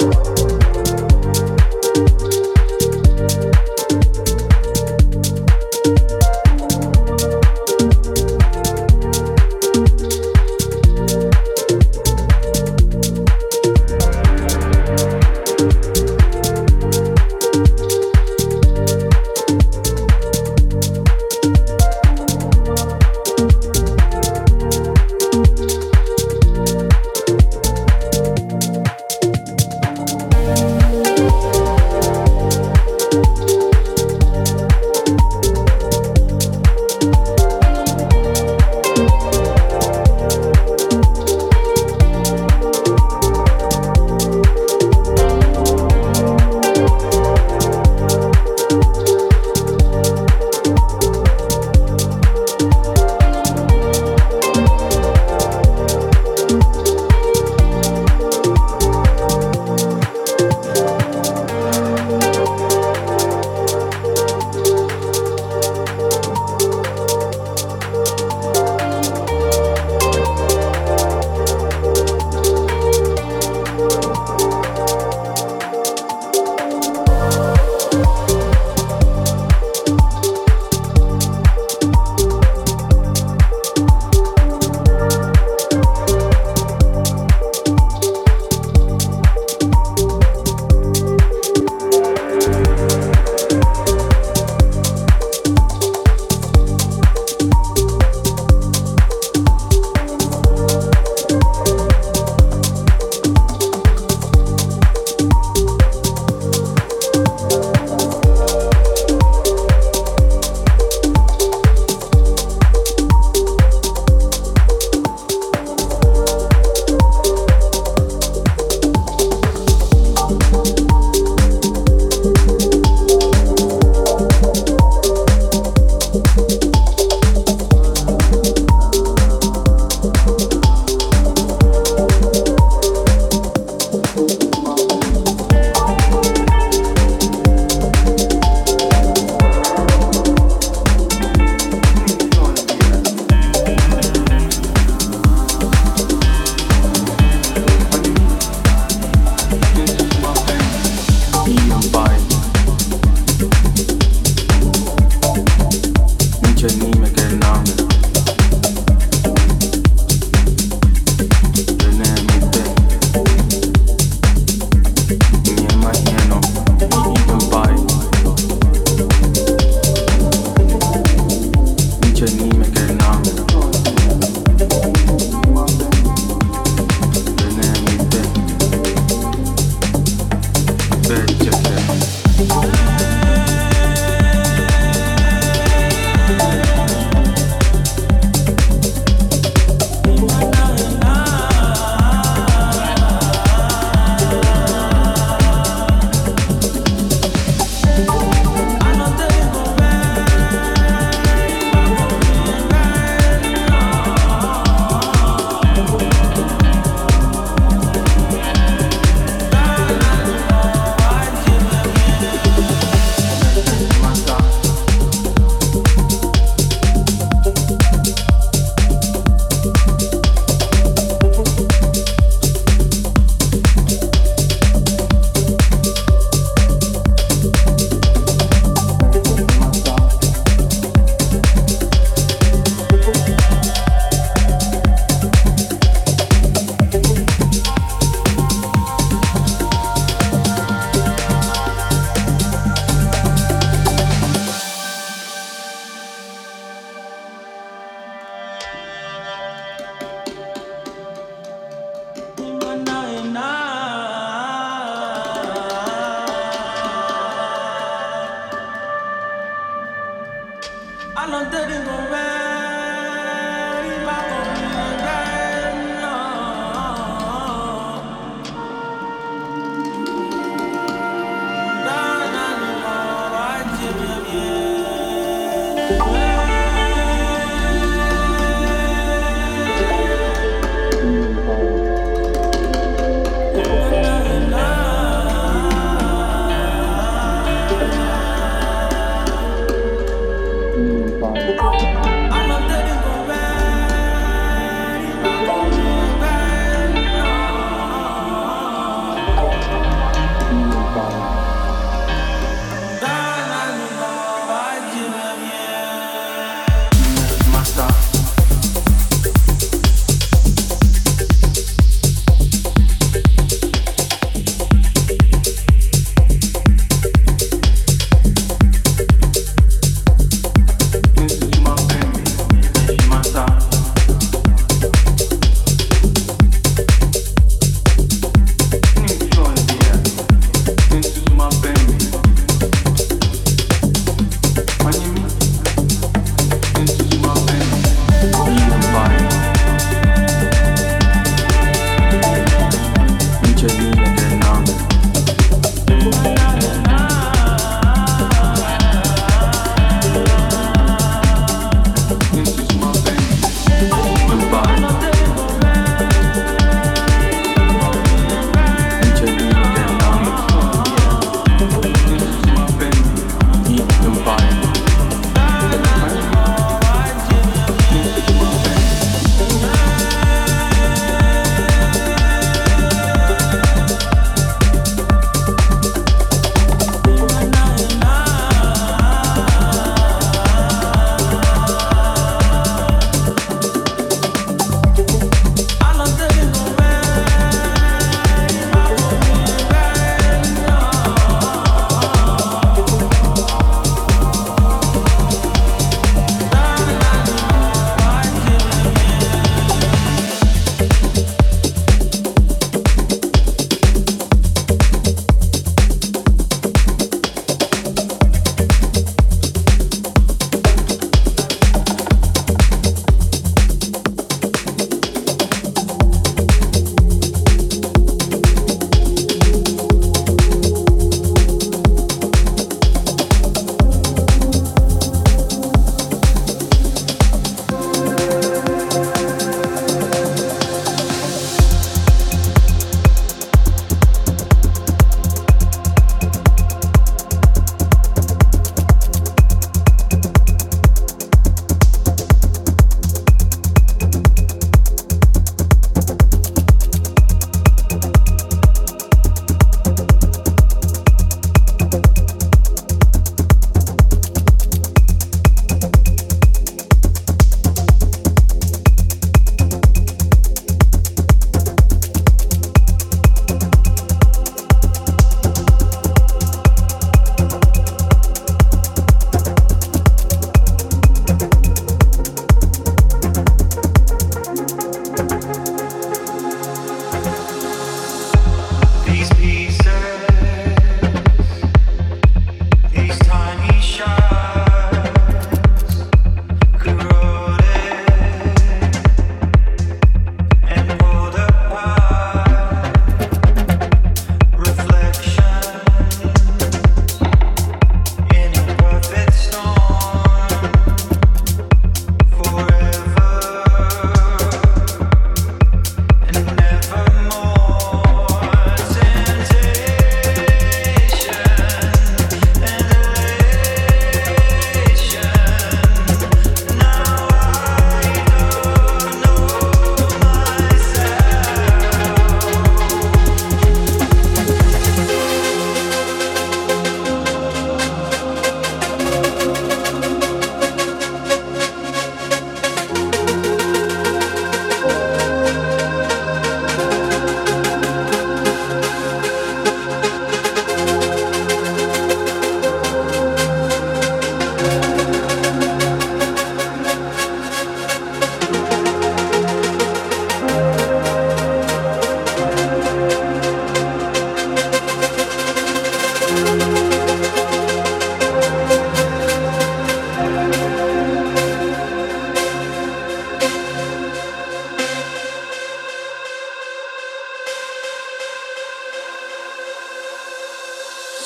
you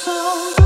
so